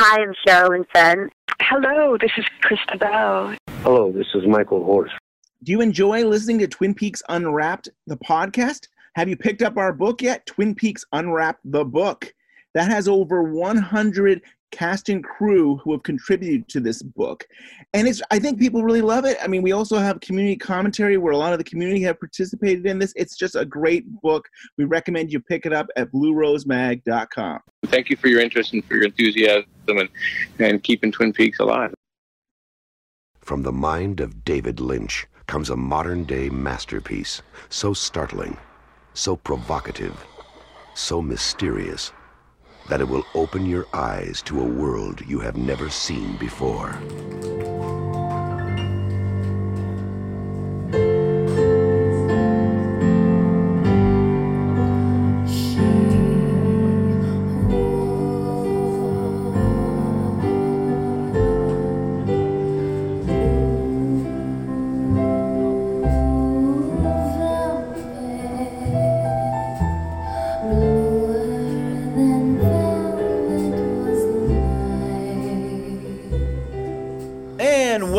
Hi, I'm Sherilyn Fenn. Hello, this is Krista Bell. Hello, this is Michael Horst. Do you enjoy listening to Twin Peaks Unwrapped, the podcast? Have you picked up our book yet? Twin Peaks Unwrapped, the book. That has over 100 cast and crew who have contributed to this book. And it's I think people really love it. I mean, we also have community commentary where a lot of the community have participated in this. It's just a great book. We recommend you pick it up at bluerosemag.com. Thank you for your interest and for your enthusiasm and, and keeping Twin Peaks alive. From the mind of David Lynch comes a modern day masterpiece, so startling, so provocative, so mysterious that it will open your eyes to a world you have never seen before.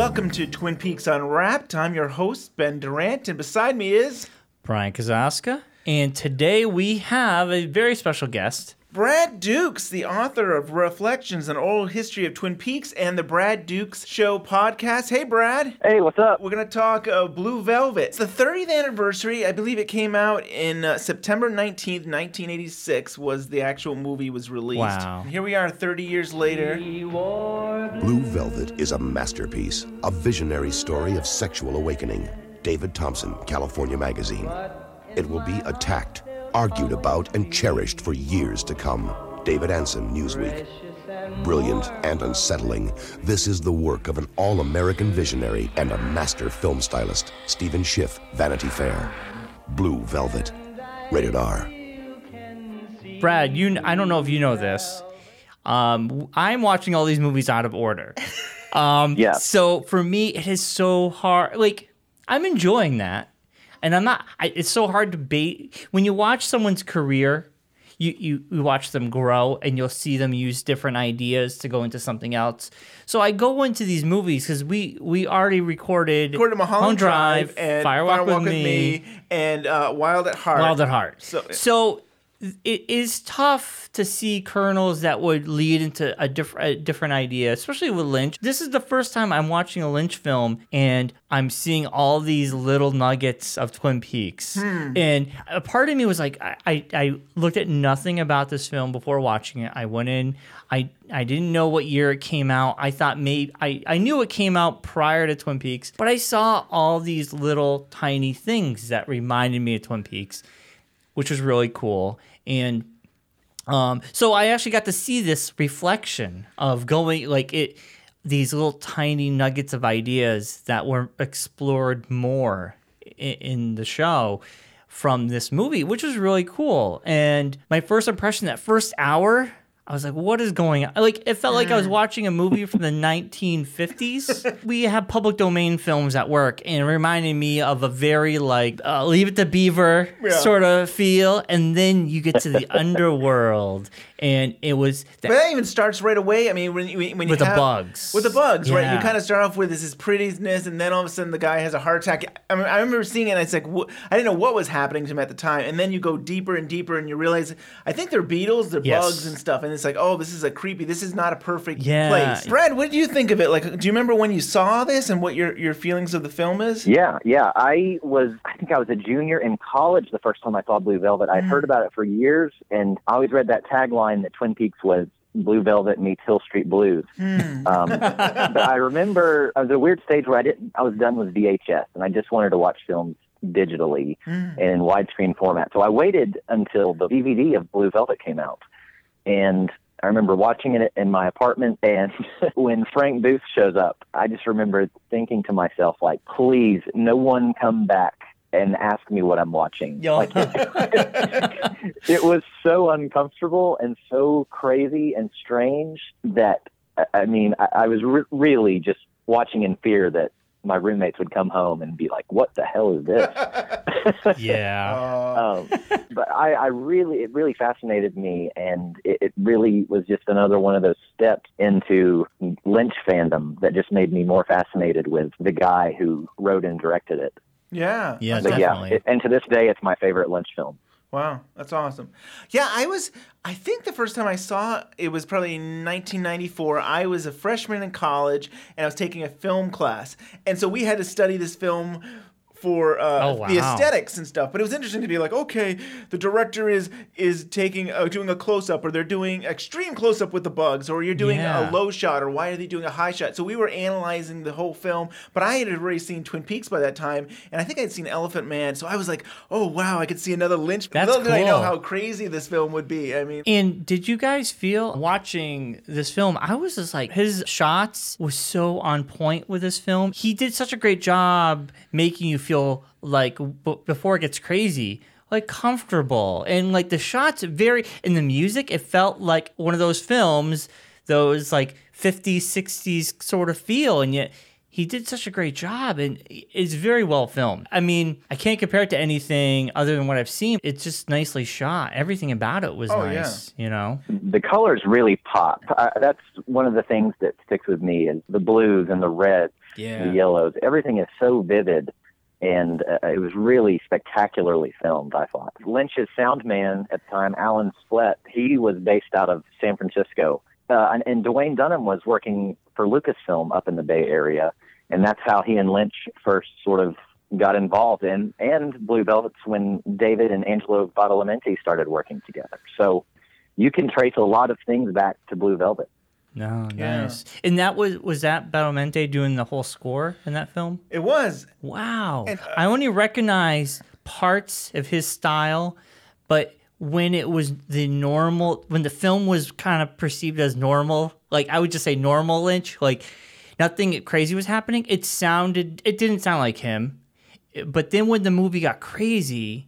Welcome to Twin Peaks Unwrapped. I'm your host, Ben Durant, and beside me is Bryon Kozaczka. And today we have a very special guest. Brad Dukes, the author of Reflections on Oral History of Twin Peaks and the Brad Dukes Show podcast. Hey, Brad. Hey, what's up? We're going to talk uh, Blue Velvet. It's the 30th anniversary. I believe it came out in uh, September 19th, 1986 was the actual movie was released. Wow. Here we are 30 years later. Blue Velvet is a masterpiece, a visionary story of sexual awakening. David Thompson, California Magazine. It will be attacked, argued about, and cherished for years to come. David Ansen, Newsweek. Brilliant and unsettling, this is the work of an all American visionary and a master film stylist, Stephen Schiff, Vanity Fair. Blue Velvet. Rated R. Brad, you I don't know if you know this. Um, I'm watching all these movies out of order. Um, Yeah. So for me, it is so hard. Like I'm enjoying that, and I'm not. I, it's so hard to bait when you watch someone's career. You, you, you watch them grow and you'll see them use different ideas to go into something else. So I go into these movies because we we already recorded Recorded Mulholland Drive, and Firewalk, Firewalk with, me, and uh, Wild at Heart. Wild at Heart. So- So, it is tough to see kernels that would lead into a, diff- a different idea, especially with Lynch. This is the first time I'm watching a Lynch film and I'm seeing all these little nuggets of Twin Peaks. Hmm. And a part of me was like, I, I, I looked at nothing about this film before watching it. I went in, I, I didn't know what year it came out. I thought maybe, I, I knew it came out prior to Twin Peaks, but I saw all these little tiny things that reminded me of Twin Peaks which was really cool. And um, so I actually got to see this reflection of going like it these little tiny nuggets of ideas that were explored more in, in the show from this movie, which was really cool. And my first impression, that first hour, I was like, what is going on? Like, it felt like I was watching a movie from the 1950s. we have public domain films at work, and it reminded me of a very, like, uh, Leave It to Beaver sort of feel. And then you get to the underworld, and it was. But that even starts right away. I mean, when, you- when you With the bugs. with the bugs, right? You kind of start off with this, this prettiness, and then all of a sudden the guy has a heart attack. I, mean, I remember seeing it, and it's like wh- I didn't know what was happening to him at the time, and then you go deeper and deeper, and you realize I think they're beetles, they're Yes. bugs and stuff, and it's like, oh, this is a creepy. This is not a perfect Yeah. place. Brad, what did you think of it? Like, do you remember when you saw this and what your your feelings of the film is? Yeah, yeah. I was, I think I was a junior in college the first time I saw Blue Velvet. I'd mm. heard about it for years, and I always read that tagline that Twin Peaks was Blue Velvet meets Hill Street Blues. Um, but I remember uh, the weird stage where I didn't, I was done with VHS, and I just wanted to watch films digitally and in widescreen format. So I waited until the DVD of Blue Velvet came out, and I remember watching it in my apartment, and when Frank Booth shows up, I just remember thinking to myself, like, please, no one come back and ask me what I'm watching. Yo. Like, it was so uncomfortable and so crazy and strange that, I- I mean, I, I was re- really just watching in fear that my roommates would come home and be like, "What the hell is this?" Yeah. Uh, um, but I, I really, it really fascinated me, and it, it really was just another one of those steps into Lynch fandom that just made me more fascinated with the guy who wrote and directed it. Yeah. Yeah, But definitely. yeah, it, and to this day, it's my favorite Lynch film. Wow, that's awesome. Yeah, I was. I think the first time I saw it was probably in 1994. I was a freshman in college, and I was taking a film class, and so we had to study this film for uh, Oh, the aesthetics and stuff. But it was interesting to be like, okay, the director is is taking uh, doing a close up, or they're doing extreme close up with the bugs, or you're doing Yeah. a low shot, or why are they doing a high shot? So we were analyzing the whole film. But I had already seen Twin Peaks by that time, and I think I'd seen Elephant Man. So I was like, oh wow, I could see another Lynch. That's Little did I know how crazy this film would be. I mean, And did you guys feel watching this film? I was just like, his shots was so on point with this film. He did such a great job making you feel like b- before it gets crazy, like comfortable. And like the shots, very, in the music, it felt like one of those films, those like 50s, 60s sort of feel. And yet, he did such a great job and it's very well filmed. I mean, I can't compare it to anything other than what I've seen. It's just nicely shot. Everything about it was Oh, yeah. nice, you know? The colors really pop. Uh, that's one of the things that sticks with me is the blues and the reds, yeah. the yellows. Everything is so vivid, and uh, it was really spectacularly filmed. I thought Lynch's sound man at the time, Alan Splet, he was based out of San Francisco, uh, and, and Duwayne Dunham was working for Lucasfilm up in the Bay Area, and that's how he and Lynch first sort of got involved in and Blue Velvets when David and Angelo Badalamenti started working together. So you can trace a lot of things back to Blue Velvet. No, Yeah. nice. And that was was that Badalamenti doing the whole score in that film? it was. Wow. And, uh, I only recognize parts of his style, but when it was the normal, when the film was kind of perceived as normal, like I would just say normal Lynch, like nothing crazy was happening, it sounded, it didn't sound like him. But then when the movie got crazy,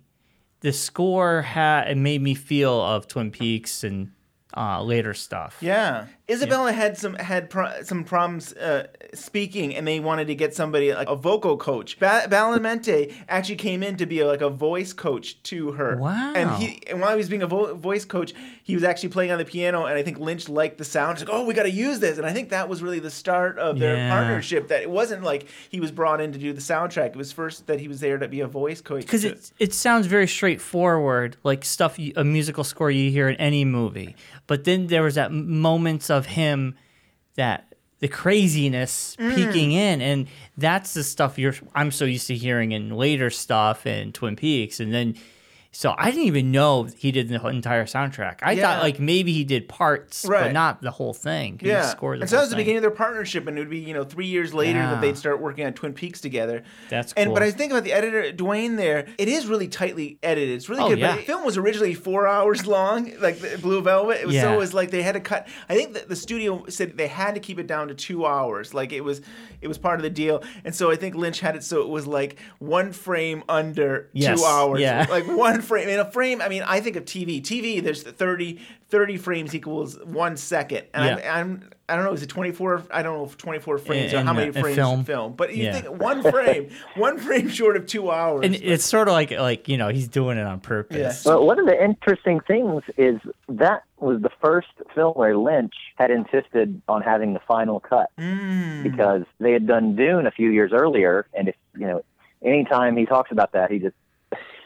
the score had, it made me feel of Twin Peaks and uh, later stuff. Yeah, Isabella had some had pro- some problems uh, speaking, and they wanted to get somebody like a vocal coach. Ba- Badalamenti actually came in to be like a voice coach to her. Wow. And he and while he was being a vo- voice coach, he was actually playing on the piano, and I think Lynch liked the sound. He's like, "Oh, we got to use this," and I think that was really the start of their Yeah. partnership. That it wasn't like he was brought in to do the soundtrack. It was first that he was there to be a voice coach. because it it sounds very straightforward, like stuff you, a musical score you hear in any movie. But then there was that moments of him that the craziness Mm. peeking in, and that's the stuff you're I'm so used to hearing in later stuff and Twin Peaks, and then. So I didn't even know he did the entire soundtrack. I Yeah. thought like maybe he did parts, Right. but not the whole thing. He Yeah, scored the and so that was the beginning of their partnership, and it would be you know three years later Yeah. that they'd start working on Twin Peaks together. That's cool. And but. I think about the editor Duwayne there, it is really tightly edited. It's really Oh, good. yeah. But the film was originally four hours long, like the Blue Velvet. It was so it was like they had to cut. I think that the studio said they had to keep it down to two hours. Like it was, it was part of the deal. And so I think Lynch had it so it was like one frame under Yes, two hours. yeah. Like one frame. In a frame, I mean, I think of TV. TV, there's 30, 30 frames equals one second. And I'm, Yeah. I'm, I don't know, is it 24? I don't know if 24 frames or how many in a frames film. film. But you Yeah. think one frame, one frame short of two hours. and it's sort of like like you know he's doing it on purpose. Yeah. Well, one of the interesting things is that was the first film where Lynch had insisted on having the final cut Mm. because they had done Dune a few years earlier, and if you know, anytime he talks about that, he just,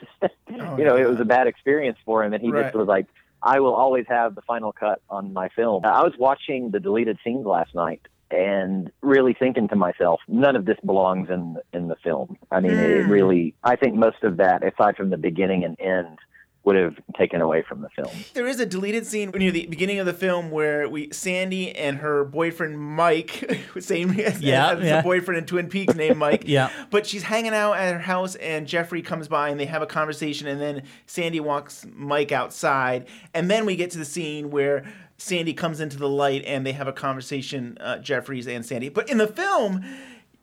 you know, it was a bad experience for him, and he Right. just was like, "I will always have the final cut on my film." I was watching the deleted scenes last night. And really thinking to myself, none of this belongs in in the film. I mean, it Mm. really. I think most of that, aside from the beginning and end, would have taken away from the film. There is a deleted scene near the beginning of the film where we Sandy and her boyfriend Mike, same as, Yeah, as yeah. the boyfriend in Twin Peaks named Mike. Yeah. But she's hanging out at her house and Jeffrey comes by and they have a conversation and then Sandy walks Mike outside and then we get to the scene where Sandy comes into the light and they have a conversation, uh, Jeffries and Sandy. But in the film,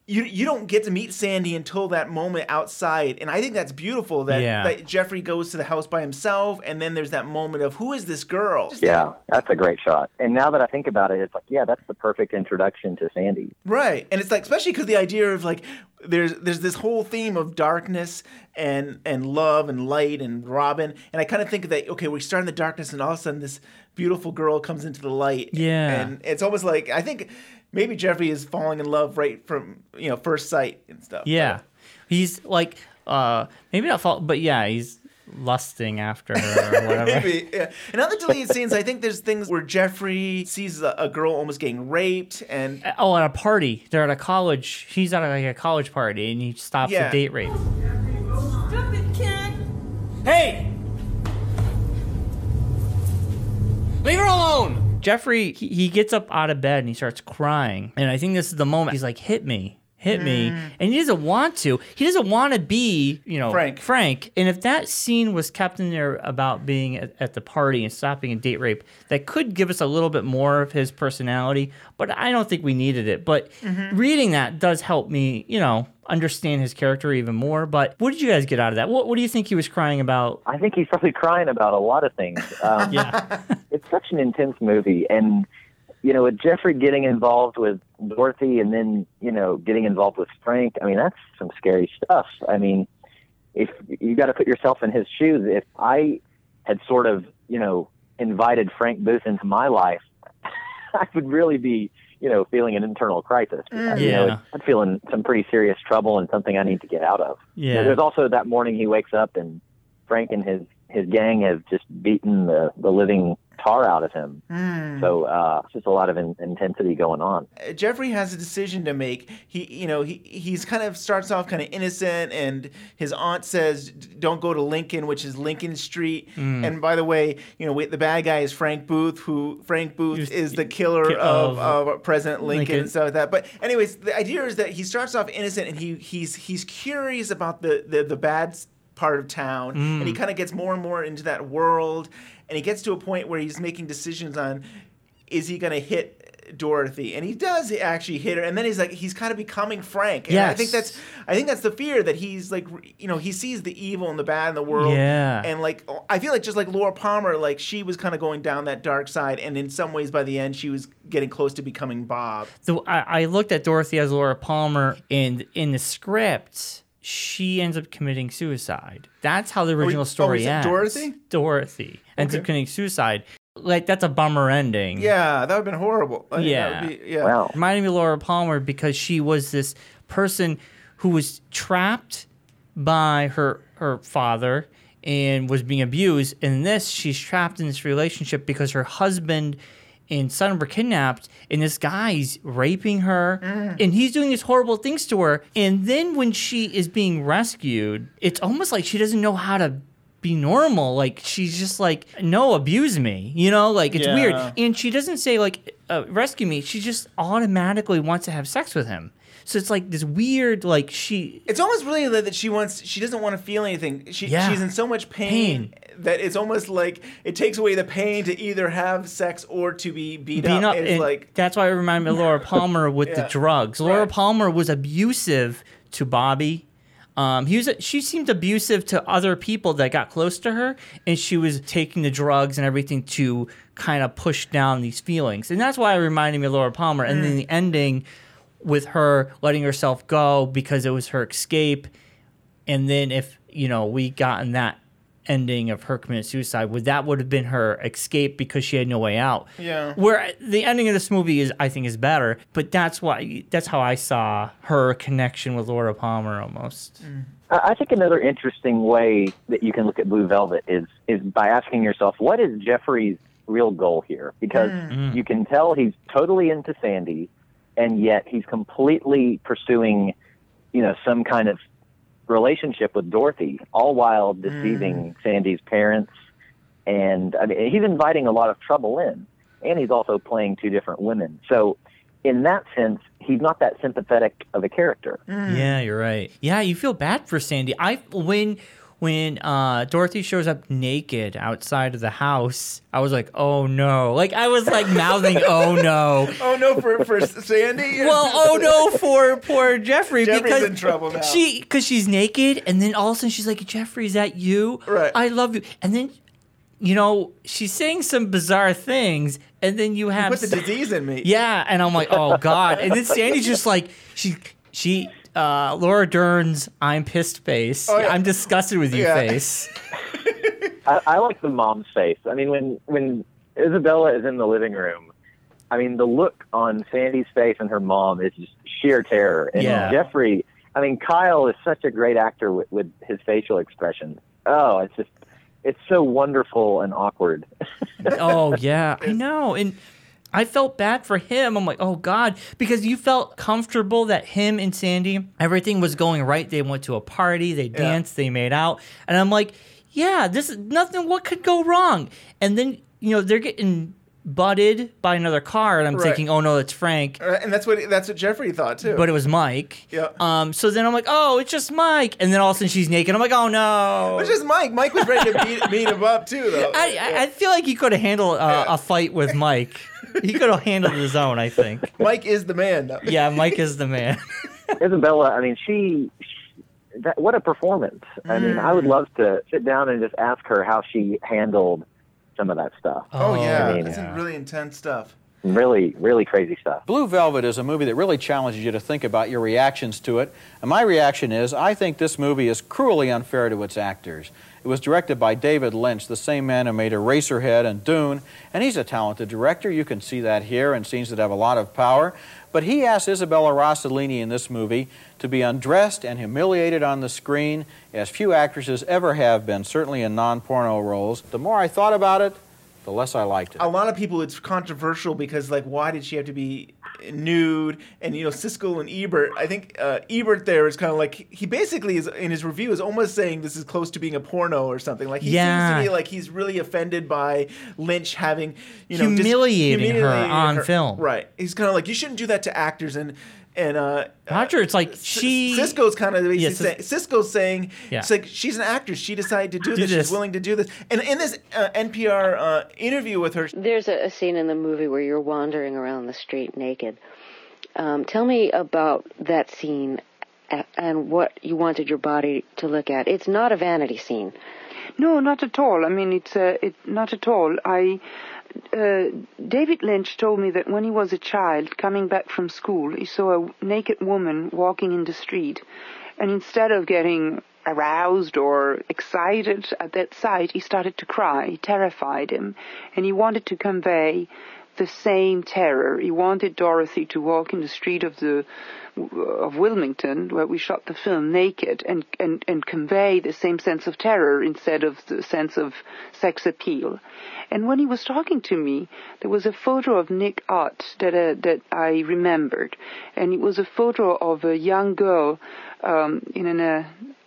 you you don't get to meet Sandy until that moment outside, and I think that's beautiful. That, Yeah. that Jeffrey goes to the house by himself, and then there's that moment of who is this girl? Yeah, that's a great shot. And now that I think about it, it's like, yeah, that's the perfect introduction to Sandy. Right, and it's like especially because the idea of like there's there's this whole theme of darkness and and love and light and Robin, and I kind of think that okay, we start in the darkness, and all of a sudden this beautiful girl comes into the light. Yeah. and it's almost like I think maybe Jeffrey is falling in love right from you know first sight and stuff. Yeah, he's like uh maybe not fall, but yeah, he's lusting after her or whatever. Maybe, yeah. And other deleted scenes, I think there's things where Jeffrey sees a, a girl almost getting raped, and Oh, at a party. They're at a college. He's at a, like a college party, and he stops Yeah. a date rape. Hey! Leave her alone! Jeffrey, he, he gets up out of bed and he starts crying, and I think this is the moment he's like, "Hit me." Hit me, and he doesn't want to. He doesn't want to be, you know, Frank. Frank. And if that scene was kept in there about being at, at the party and stopping a date rape, that could give us a little bit more of his personality. But I don't think we needed it. But reading that does help me, you know, understand his character even more. But what did you guys get out of that? What, what do you think he was crying about? I think he's probably crying about a lot of things. Um, Yeah. it's such an intense movie, and you know, with Jeffrey getting involved with Dorothy, and then you know, getting involved with Frank. I mean, that's some scary stuff. I mean, if you got to put yourself in his shoes, if I had sort of, you know, invited Frank Booth into my life, I would really be, you know, feeling an internal crisis. Mm. You know, Yeah. I'd feel in some pretty serious trouble and something I need to get out of. You know, Yeah. there's also that morning he wakes up and Frank and his his gang have just beaten the the living tar out of him. So uh, it's just a lot of in, intensity going on. Jeffrey has a decision to make. He, you know, he he's kind of starts off kind of innocent, and his aunt says, "Don't go to Lincoln," which is Lincoln Street. Mm. And by the way, you know, we, the bad guy is Frank Booth, who Frank Booth Who's- is the killer ki- of, of of President Lincoln, Lincoln. and stuff like that. But anyways, the idea is that he starts off innocent, and he he's he's curious about the the, the bad s- part of town, and Mm. he kind of gets more and more into that world, and he gets to a point where he's making decisions on is he going to hit Dorothy? And he does actually hit her, and then he's like, he's kind of becoming Frank. And I think that's, I think that's the fear that he's like, you know, he sees the evil and the bad in the world. Yeah. And like, I feel like just like Laura Palmer, like she was kind of going down that dark side, and in some ways, by the end, she was getting close to becoming Bob. So I, I looked at Dorothy as Laura Palmer, and in the script, she ends up committing suicide. That's how the oh, original oh, story is it ends. Dorothy? Dorothy ends up committing suicide. Like that's a bummer ending. Yeah, that would have been horrible. I think that Yeah. would be- yeah. Wow. reminded me of Laura Palmer because she was this person who was trapped by her her father and was being abused. In this, she's trapped in this relationship because her husband and son were kidnapped, and this guy's raping her, and he's doing these horrible things to her. And then when she is being rescued, it's almost like she doesn't know how to be normal. Like she's just like, no, abuse me. You know, like it's Yeah. weird. And she doesn't say like, uh, rescue me. She just automatically wants to have sex with him. So it's like this weird, like she. It's almost really that she wants she doesn't want to feel anything. She Yeah. she's in so much pain, that it's almost like it takes away the pain to either have sex or to be beat being up. up, It's like that's why it reminded me of Laura Palmer with Yeah. the drugs. Laura Right. Palmer was abusive to Bobby. Um, he was. She seemed abusive to other people that got close to her, and she was taking the drugs and everything to kind of push down these feelings. And that's why it reminded me of Laura Palmer. And Mm. then the ending with her letting herself go because it was her escape. And then if you know we gotten that ending of her committing suicide, would that would have been her escape because she had no way out? Yeah. Where the ending of this movie is, I think, is better. But that's why that's how I saw her connection with Laura Palmer almost. I I think another interesting way that you can look at Blue Velvet is is by asking yourself, what is Jeffrey's real goal here? Because hmm. Hmm. you can tell he's totally into Sandy, and yet he's completely pursuing, you know, some kind of relationship with Dorothy, all while deceiving mm. Sandy's parents. And I mean, he's inviting a lot of trouble in, and he's also playing two different women. So, in that sense, he's not that sympathetic of a character. Mm. Yeah, you're right. Yeah, you feel bad for Sandy. I when when uh, Dorothy shows up naked outside of the house, I was like, "Oh no!" Like I was like mouthing, "Oh no." Oh no, for for Sandy. Well, oh no for poor Jeffrey Jeffrey's because in trouble now. she because she's naked and then all of a sudden she's like, "Jeffrey, is that you? Right. I love you." And then you know she's saying some bizarre things, and then you have put the disease in me. yeah, and I'm like, "Oh God!" And then Sandy's just like she she. Uh, Laura Dern's "I'm pissed" face. Oh, yeah. I'm disgusted with you Yeah. face. I, I like the mom's face. I mean, when when Isabella is in the living room, I mean, the look on Sandy's face and her mom is just sheer terror. And Yeah. Jeffrey, I mean, Kyle is such a great actor with, with his facial expressions. Oh, it's just, it's so wonderful and awkward. oh yeah, I know. And I felt bad for him. I'm like, oh God, because you felt comfortable that him and Sandy, everything was going right. They went to a party, they danced, they made out, and I'm like, yeah, this is nothing. What could go wrong? And then you know they're getting butted by another car, and I'm Right. thinking, oh no, it's Frank. Uh, and that's what that's what Jeffrey thought too. But it was Mike. Yeah. Um. So then I'm like, oh, it's just Mike. And then all of a sudden she's naked. I'm like, oh no. It's just Mike. Mike was ready to beat, beat him up too, though. I, I, I feel like he could have handled uh, a fight with Mike. He could have handled his own, I think. Mike is the man. though. Yeah, Mike is the man. Isabella, I mean, she, that, what a performance. I mean, I would mm. love to sit down and just ask her how she handled some of that stuff. Oh, oh yeah, I mean, that's some really intense stuff. really, really crazy stuff. Blue Velvet is a movie that really challenges you to think about your reactions to it. And my reaction is I think this movie is cruelly unfair to its actors. It was directed by David Lynch, the same man who made Eraserhead and Dune, and he's a talented director. You can see that here and scenes that have a lot of power. But he asked Isabella Rossellini in this movie to be undressed and humiliated on the screen, as few actresses ever have been, certainly in non porno roles. The more I thought about it, the less I liked it. A lot of people, it's controversial because, like, why did she have to be nude? And you know, Siskel and Ebert. I think uh, Ebert there is kind of like he basically is in his review is almost saying this is close to being a porno or something. Like he Yeah. seems to be like he's really offended by Lynch having you know dis- Humiliating her humiliating on film. Right. He's kind of like you shouldn't do that to actors and. And uh, Roger, it's like S- she. Siskel's kind of Yeah, saying, Siskel's saying Yeah. it's like she's an actress. She decided to do, Do this. this. She's willing to do this. And in this uh, NPR uh, interview with her, There's a, a scene in the movie where you're wandering around the street naked. Um, tell me about that scene and what you wanted your body to look at. It's not a vanity scene. No, not at all. I mean, it's uh, it not at all. I uh, David Lynch told me that when he was a child, coming back from school, he saw a naked woman walking in the street, and instead of getting aroused or excited at that sight, he started to cry. It terrified him, and he wanted to convey the same terror. He wanted Dorothy to walk in the street of the of Wilmington, where we shot the film, naked, and and and convey the same sense of terror instead of the sense of sex appeal. And when he was talking to me, there was a photo of Nick Ut that uh, that I remembered, and it was a photo of a young girl um, in an. Uh,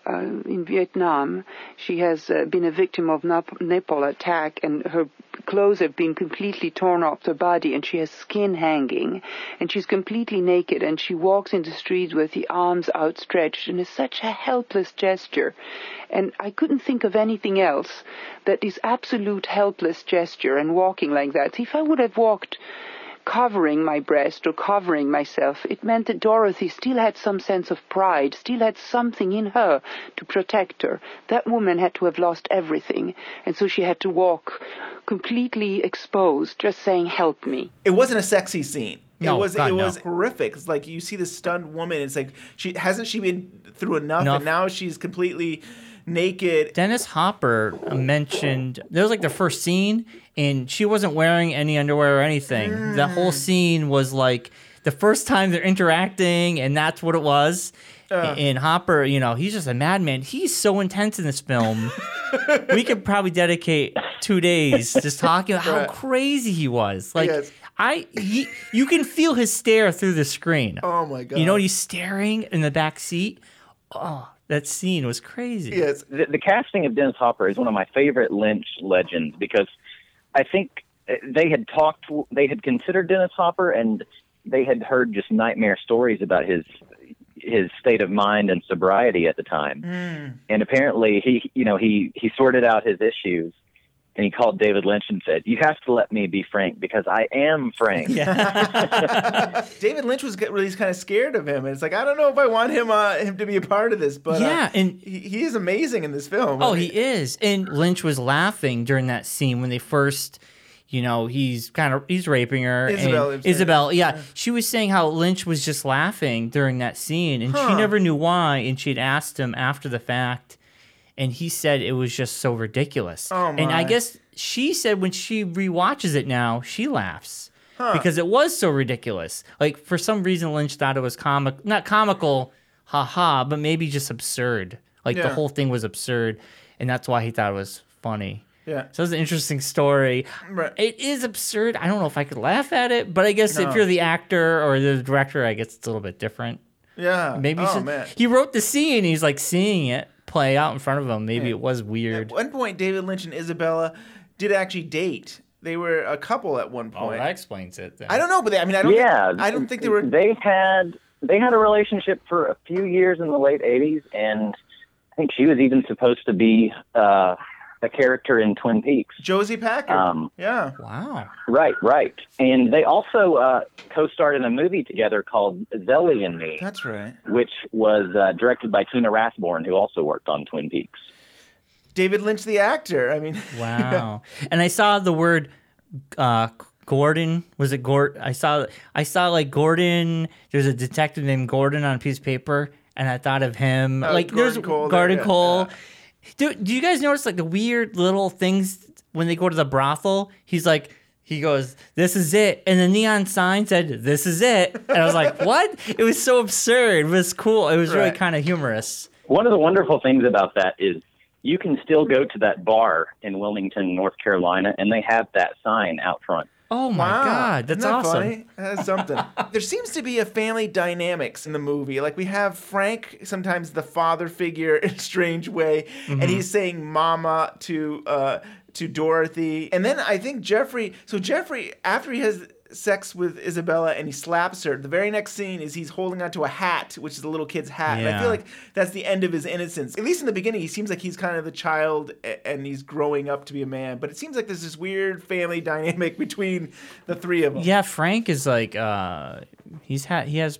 in Vietnam, she has uh, been a victim of napalm attack, and her clothes have been completely torn off her body, and she has skin hanging, and she's completely naked, and she walks in the streets with the arms outstretched, and it's such a helpless gesture. And I couldn't think of anything else that this absolute helpless gesture and walking like that. If I would have walked covering my breast or covering myself, it meant that Dorothy still had some sense of pride, still had something in her to protect her. That woman had to have lost everything, and so she had to walk completely exposed, just saying, Help me. it wasn't a sexy scene. No, it was God, it no. was horrific. It's like you see this stunned woman. It's like she hasn't she been through enough, Enough. and now she's completely naked. Dennis Hopper mentioned there was like the first scene, and she wasn't wearing any underwear or anything. The hmm. whole scene was like the first time they're interacting, and that's what it was. Uh. and Hopper, you know, he's just a madman. He's so intense in this film. we could probably dedicate two days just talking about how crazy he was. Like Yes. I, he, you can feel his stare through the screen. Oh my god! You know, he's staring in the back seat. Oh, that scene was crazy. yes, the, the casting of Dennis Hopper is one of my favorite Lynch legends because I think uh, they had talked, they had considered Dennis Hopper, and they had heard just nightmare stories about his his state of mind and sobriety at the time. Mm. And apparently, he you know he he sorted out his issues. And he called David Lynch and said, "You have to let me be Frank because I am Frank." Yeah. David Lynch was really kind of scared of him, and it's like I don't know if I want him uh, him to be a part of this, but uh, Yeah, and he, he is amazing in this film. Oh, he is. And Lynch was laughing during that scene when they first, you know, he's kind of he's raping her. and- Isabel, I'm. Isabel, yeah. She was saying how Lynch was just laughing during that scene, and she never knew why. And she'd asked him after the fact, and he said it was just so ridiculous. Oh, my. And I guess she said when she rewatches it now, she laughs. Huh. Because it was so ridiculous. Like for some reason Lynch thought it was comic not comical, haha, but maybe just absurd. Like the whole thing was absurd, and that's why he thought it was funny. Yeah. So it's an interesting story. Right. It is absurd. I don't know if I could laugh at it, but I guess No. if you're the actor or the director, I guess it's a little bit different. Yeah. Maybe Oh man. he wrote the scene. He's like seeing it play out in front of him. Maybe it was weird. At one point, David Lynch and Isabella did actually date. They were a couple at one point. Oh, that explains it. Then. I don't know, but they, I mean, I don't. yeah, Think, I don't think they were. They had they had a relationship for a few years in the late '80s, and I think she was even supposed to be uh, a character in Twin Peaks. Josie Packard. Um, yeah. Wow. Right, right. And they also uh, co-starred in a movie together called Zelly and Me, That's right. which was uh, directed by Tina Rathborne, who also worked on Twin Peaks. David Lynch, the actor. I mean, Wow. and I saw the word uh, Gordon. Was it Gordon? I saw I saw like Gordon. There's a detective named Gordon on a piece of paper, and I thought of him. Oh, like Gordon there's Cole there, Gordon yeah, Cole. Do, do you guys notice like the weird little things when they go to the brothel? He's like. He goes, "This is it," and the neon sign said, "This is it," and I was like, "What?" It was so absurd. It was cool. It was really kind of humorous. One of the wonderful things about that is you can still go to that bar in Wilmington, North Carolina, and they have that sign out front. Oh my Wow. god, that's Isn't that awesome. Funny? That's something. there seems to be a family dynamics in the movie. Like we have Frank, sometimes the father figure in a strange way, Mhm. and he's saying "mama" to uh, to Dorothy, and then I think Jeffrey. So Jeffrey, after he has sex with Isabella and he slaps her, the very next scene is he's holding onto a hat, which is a little kid's hat. And I feel like that's the end of his innocence. At least in the beginning, he seems like he's kind of the child and he's growing up to be a man. But it seems like there's this weird family dynamic between the three of them. Yeah, Frank is like uh he's had he has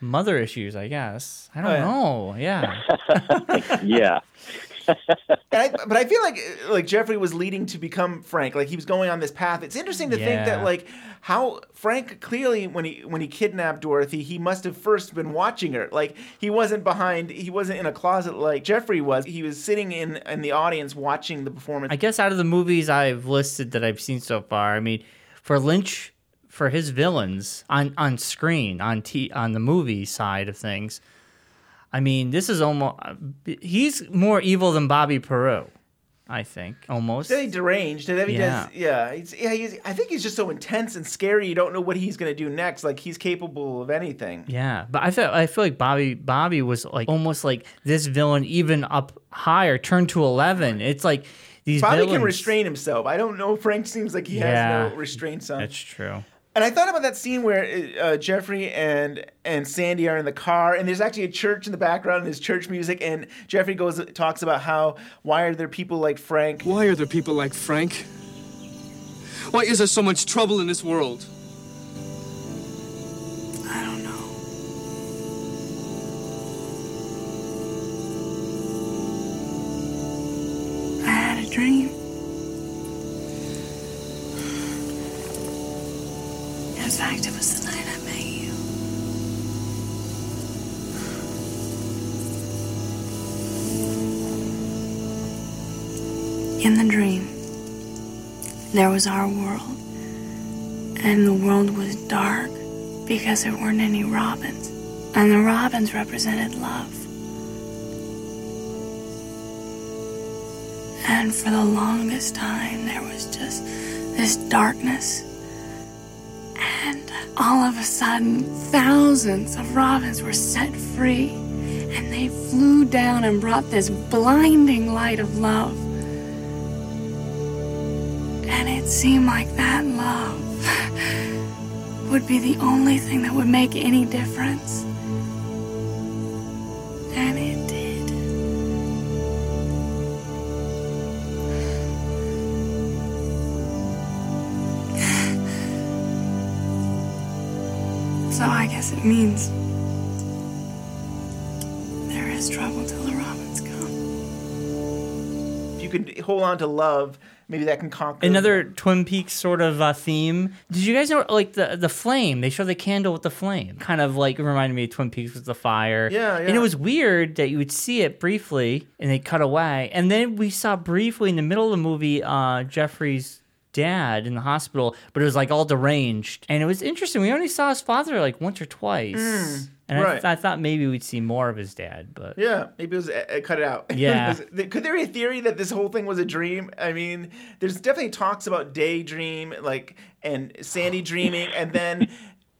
mother issues, I guess. I don't Oh, yeah. know. Yeah. yeah. And I, but I feel like uh, like Jeffrey was leading to become Frank. Like he was going on this path. It's interesting to think that like how Frank clearly when he when he kidnapped Dorothy, he must have first been watching her. Like he wasn't behind. He wasn't in a closet like Jeffrey was. He was sitting in in the audience watching the performance. I guess out of the movies I've listed that I've seen so far, I mean, for Lynch for his villains on on screen, on t on the movie side of things, I mean, this is almost he's more evil than Bobby Peru, I think. Almost. Very deranged. And then he Yeah. does, yeah. He's, yeah he's, I think he's just so intense and scary. You don't know what he's gonna do next. Like he's capable of anything. Yeah, but I feel I feel like Bobby Bobby was like almost like this villain even up higher, turned to eleven. It's like these Bobby villains. can restrain himself. I don't know. Frank seems like he Yeah. has no restraints on. That's true. And I thought about that scene where uh, Jeffrey and and Sandy are in the car, and there's actually a church in the background, and there's church music, and Jeffrey goes talks about how why are there people like Frank? Why are there people like Frank? Why is there so much trouble in this world? There was our world, and the world was dark because there weren't any robins, and the robins represented love. And for the longest time, there was just this darkness. And all of a sudden, thousands of robins were set free, and they flew down and brought this blinding light of love. It seemed like that love would be the only thing that would make any difference. And it did. So I guess it means there is trouble till the robins come. If you can hold on to love, maybe that can conquer. Another Twin Peaks sort of uh, theme. Did you guys know, like the the flame? They show the candle with the flame, kind of like reminded me of Twin Peaks with the fire. Yeah, yeah. And it was weird that you would see it briefly and they cut away, and then we saw briefly in the middle of the movie uh, Jeffrey's dad in the hospital, but it was like all deranged, and it was interesting. We only saw his father like once or twice. Mm, and I, right. I thought maybe we'd see more of his dad, but Yeah, maybe it was uh, uh, cut it out. Yeah. Could there be a theory that this whole thing was a dream? I mean, there's definitely talks about daydream, like and Sandy dreaming, and then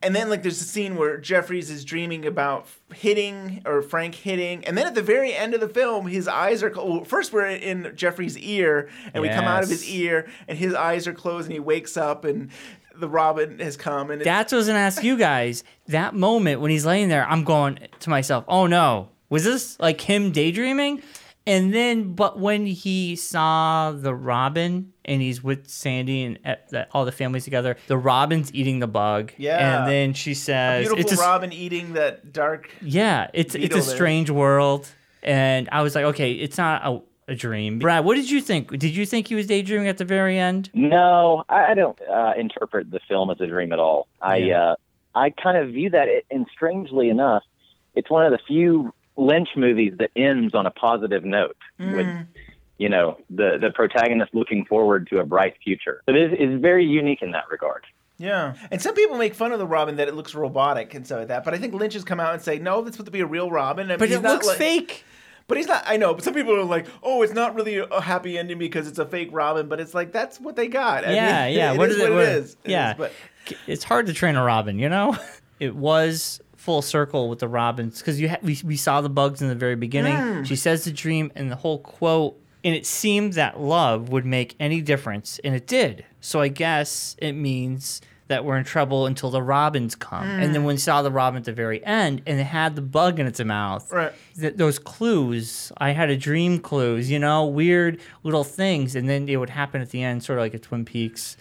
and then like there's a scene where Jeffries is dreaming about hitting or Frank hitting, and then at the very end of the film, his eyes are clo- well, first we're in Jeffrey's ear, and we come out of his ear, and his eyes are closed, and he wakes up, and the Robin has come, and That's what I was gonna ask you guys. That moment when he's laying there, I'm going to myself, "Oh no, was this like him daydreaming?" And then, but when he saw the robin and he's with Sandy and at the, all the families together, the robin's eating the bug. Yeah. And then she a says, beautiful "It's a, s- Robin eating that dark. yeah, it's it's a there. strange world." And I was like, "Okay, it's not a, a dream." Brad, what did you think? Did you think he was daydreaming at the very end? No, I, I don't uh, interpret the film as a dream at all. I Yeah. uh, I kind of view that, and strangely enough, it's one of the few Lynch movies that ends on a positive note mm. with you know the the protagonist looking forward to a bright future. So it is is very unique in that regard. Yeah, and some people make fun of the Robin that it looks robotic and stuff like that. But I think Lynch has come out and say, no, this supposed to be a real Robin. And But it looks like- fake. But he's not. I know. But some people are like, oh, it's not really a happy ending because it's a fake Robin. But it's like that's what they got. I yeah, mean, yeah. it what is is what it? it what- is. It yeah, is, but it's hard to train a robin. You know, it was full circle with the robins because you ha- we we saw the bugs in the very beginning. Mm. She says the dream and the whole quote, and it seemed that love would make any difference, and it did. So I guess it means that we're in trouble until the robins come. And then Mm. when we saw the robin at the very end, and it had the bug in its mouth, Right. th- those clues, I had a dream clues, you know, weird little things, and then it would happen at the end, sort of like a Twin Peaks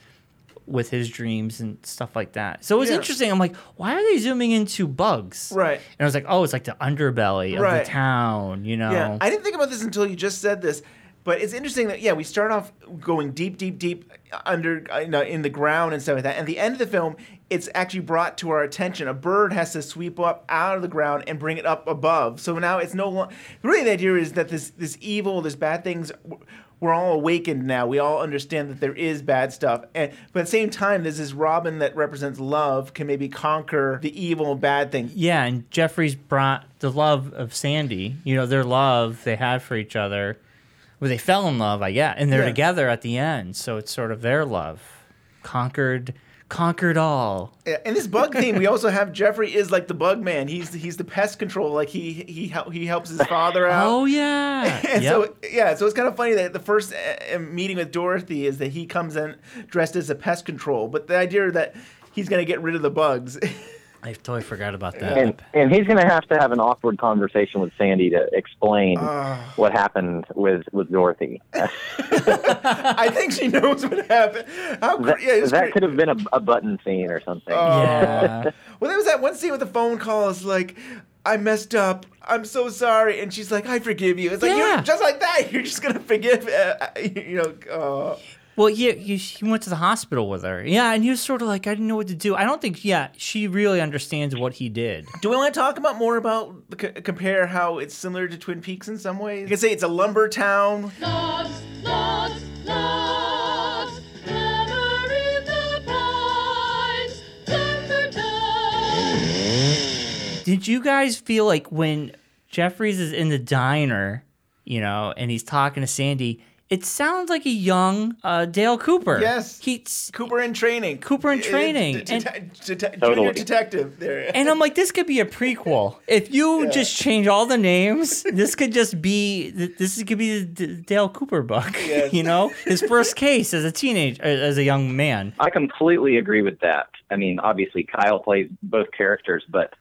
with his dreams and stuff like that. So it was Yeah. interesting. I'm like, why are they zooming into bugs? Right. And I was like, oh, it's like the underbelly of Right. the town, you know? Yeah, I didn't think about this until you just said this, but it's interesting that yeah, we start off going deep, deep, deep under uh, you know, in the ground and stuff like that. And the end of the film, it's actually brought to our attention. A bird has to sweep up out of the ground and bring it up above. So now it's no longer. Really, the idea is that this this evil, this bad things. We're all awakened now. We all understand that there is bad stuff, and but at the same time, there's this Robin that represents love can maybe conquer the evil bad things. Yeah, and Jeffries brought the love of Sandy, you know, their love they had for each other. Well, they fell in love, I guess, and they're Yeah. together at the end. So it's sort of their love conquered, conquered all. Yeah, in this bug theme, we also have Jeffrey is like the bug man. He's he's the pest control. Like he he he helps his father out. Oh yeah, and Yep. so yeah, so it's kind of funny that the first uh, uh, meeting with Dorothy is that he comes in dressed as a pest control, but the idea that he's gonna get rid of the bugs. I totally forgot about that. And and he's going to have to have an awkward conversation with Sandy to explain Ah. what happened with with Dorothy. I think she knows what happened. How that yeah, that cra- could have been a, a button scene or something. Oh. Yeah. Well, there was that one scene with the phone calls, like, I messed up. I'm so sorry. And she's like, I forgive you. It's like, Yeah. you're just like that. You're just gonna forgive. Uh, you know. Uh, Well, yeah, he, he went to the hospital with her. Yeah, and he was sort of like, I didn't know what to do. I don't think, yeah, she really understands what he did. Do we want to talk about more about c- compare how it's similar to Twin Peaks in some ways? You can say it's a lumber town. Lost, lost, lost, hammer in the pines, lumber town. Did you guys feel like when Jeffries is in the diner, you know, and he's talking to Sandy, it sounds like a young uh, Dale Cooper. Yes. He's Cooper in training. Cooper in training. And, det- det- Totally. Detective there. and I'm like, this could be a prequel. If you Yeah. just change all the names, this could just be this could be the D- Dale Cooper book. Yes. You know, his first case as a teenage, uh, as a young man. I completely agree with that. I mean, obviously Kyle plays both characters, but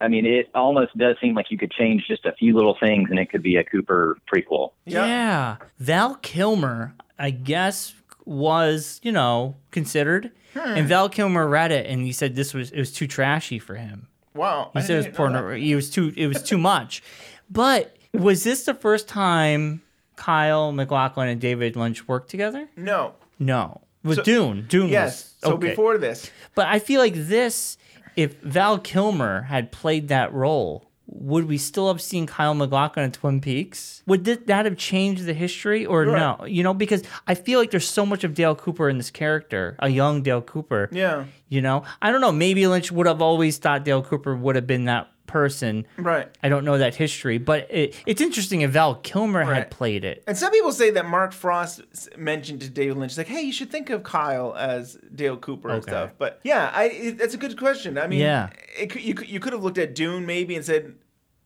I mean, it almost does seem like you could change just a few little things and it could be a Cooper prequel. Yeah. Val Kilmer, I guess, was, you know, considered. Hmm. And Val Kilmer read it and he said this was it was too trashy for him. Wow. He I said it was didn't know porno. It was too. It was too much. But was this the first time Kyle MacLachlan and David Lynch worked together? No. No. It was So- Dune. Dune. Yes. Was, So okay. before this. But I feel like this, if Val Kilmer had played that role, would we still have seen Kyle MacLachlan in Twin Peaks? Would th- that have changed the history or Right. no? You know, because I feel like there's so much of Dale Cooper in this character, a young Dale Cooper. Yeah. You know, I don't know. Maybe Lynch would have always thought Dale Cooper would have been that person. Right. I don't know that history, but it, it's interesting if Val Kilmer Right. had played it. And some people say that Mark Frost mentioned to David Lynch, like, "Hey, you should think of Kyle as Dale Cooper and stuff." But yeah, I it, that's a good question. I mean, Yeah. it, you you could have looked at Dune maybe and said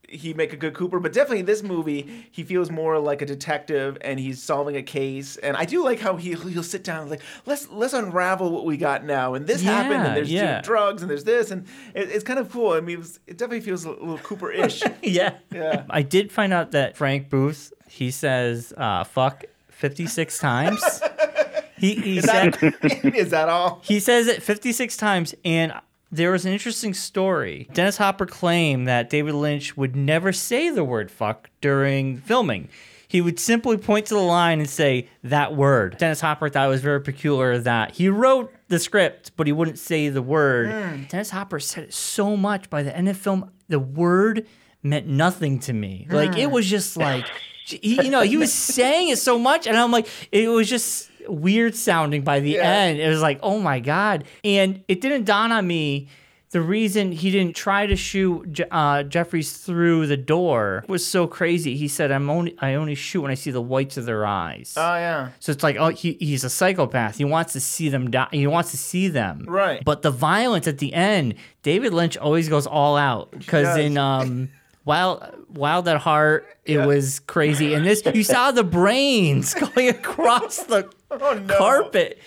he'd make a good Cooper, but definitely this movie he feels more like a detective and he's solving a case. And I do like how he he'll sit down and like let's let's unravel what we got now. And this happened, and there's yeah. drugs, and there's this, and it, it's kind of cool. I mean, it, was, it definitely feels a little Cooper-ish. yeah. Yeah. I did find out that Frank Booth, he says uh, fuck 56 times. He, he Is said that, is that all? he says it 56 times and there was an interesting story. Dennis Hopper claimed that David Lynch would never say the word fuck during filming. He would simply point to the line and say that word. Dennis Hopper thought it was very peculiar that he wrote the script, but he wouldn't say the word. Hmm. Dennis Hopper said it so much by the end of the film, the word meant nothing to me. Like it Hmm. was just like, you know, he was saying it so much, and I'm like, it was just weird sounding by the end. It was like, oh my god, and it didn't dawn on me. The reason he didn't try to shoot uh, Jeffries through the door was so crazy. He said, "I'm only I only shoot when I see the whites of their eyes." Oh yeah. So it's like, oh, he, he's a psychopath. He wants to see them die. He wants to see them. Right. But the violence at the end, David Lynch always goes all out. Because in um, Wild Wild at Heart, it was crazy. And this, you saw the brains going across the Oh, carpet.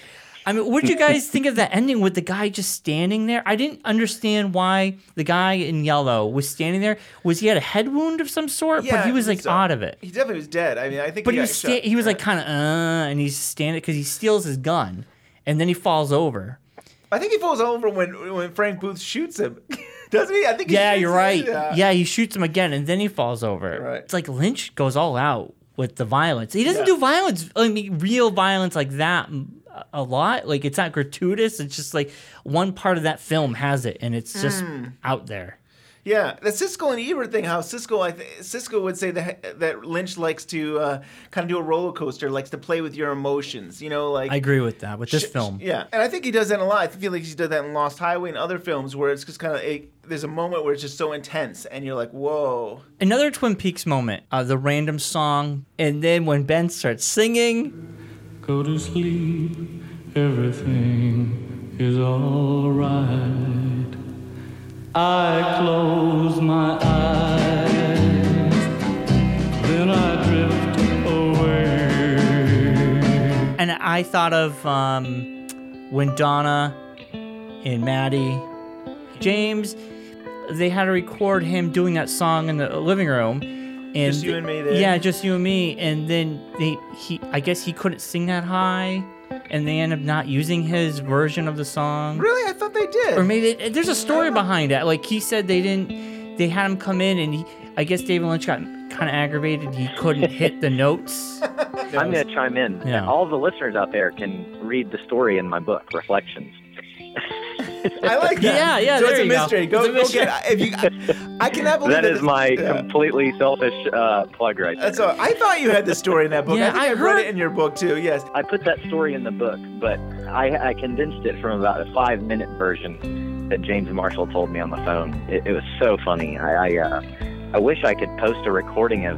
I mean, what did you guys think of that ending with the guy just standing there? I didn't understand why the guy in yellow was standing there. Was he had a head wound of some sort? Yeah, but he was like so. out of it. He definitely was dead. I mean, I think. But he, he was sta- he was like kind of uh, and he's standing because he steals his gun, and then he falls over. I think he falls over when when Frank Booth shoots him. Doesn't he? I think. He Yeah, you're right. Yeah. Yeah. he shoots him again, and then he falls over. Right. It's like Lynch goes all out with the violence. He doesn't Yeah. do violence, I mean, real violence like that a lot. Like it's not gratuitous. It's just like one part of that film has it, and it's just Mm. out there. Yeah, the Siskel and Ebert thing. How Siskel, I th- Siskel would say that that Lynch likes to uh, kind of do a roller coaster, likes to play with your emotions. You know, like I agree with that with this film. Yeah, and I think he does that a lot. I feel like he's done that in Lost Highway and other films where it's just kind of a, there's a moment where it's just so intense, and you're like, whoa. Another Twin Peaks moment, uh, the random song, and then when Ben starts singing, Go to sleep, everything is alright. I close my eyes, then I drift away. and I thought of um, when Donna and Maddy, James, they had to record him doing that song in the living room. And Just you and me there? Yeah, just you and me. And then they, he, I guess he couldn't sing that high, and they end up not using his version of the song. Really, I thought they did. Or maybe they, there's a story behind that. Like he said, they didn't. They had him come in, and he, I guess David Lynch got kind of aggravated. He couldn't hit the notes. I'm going to chime in. Yeah. All the listeners out there can read the story in my book, Reflections. I like that. Yeah, yeah, So there it's a you go. Go, It's a go get. If you, I, I cannot believe that is my yeah. completely selfish uh, plug right there. That's all. I thought you had the story in that book. Yeah, I think I I, read heard- it in your book too. Yes. I put that story in the book, but I, I condensed it from about a five minute version that James Marshall told me on the phone. It, it was so funny. I I, uh, I wish I could post a recording of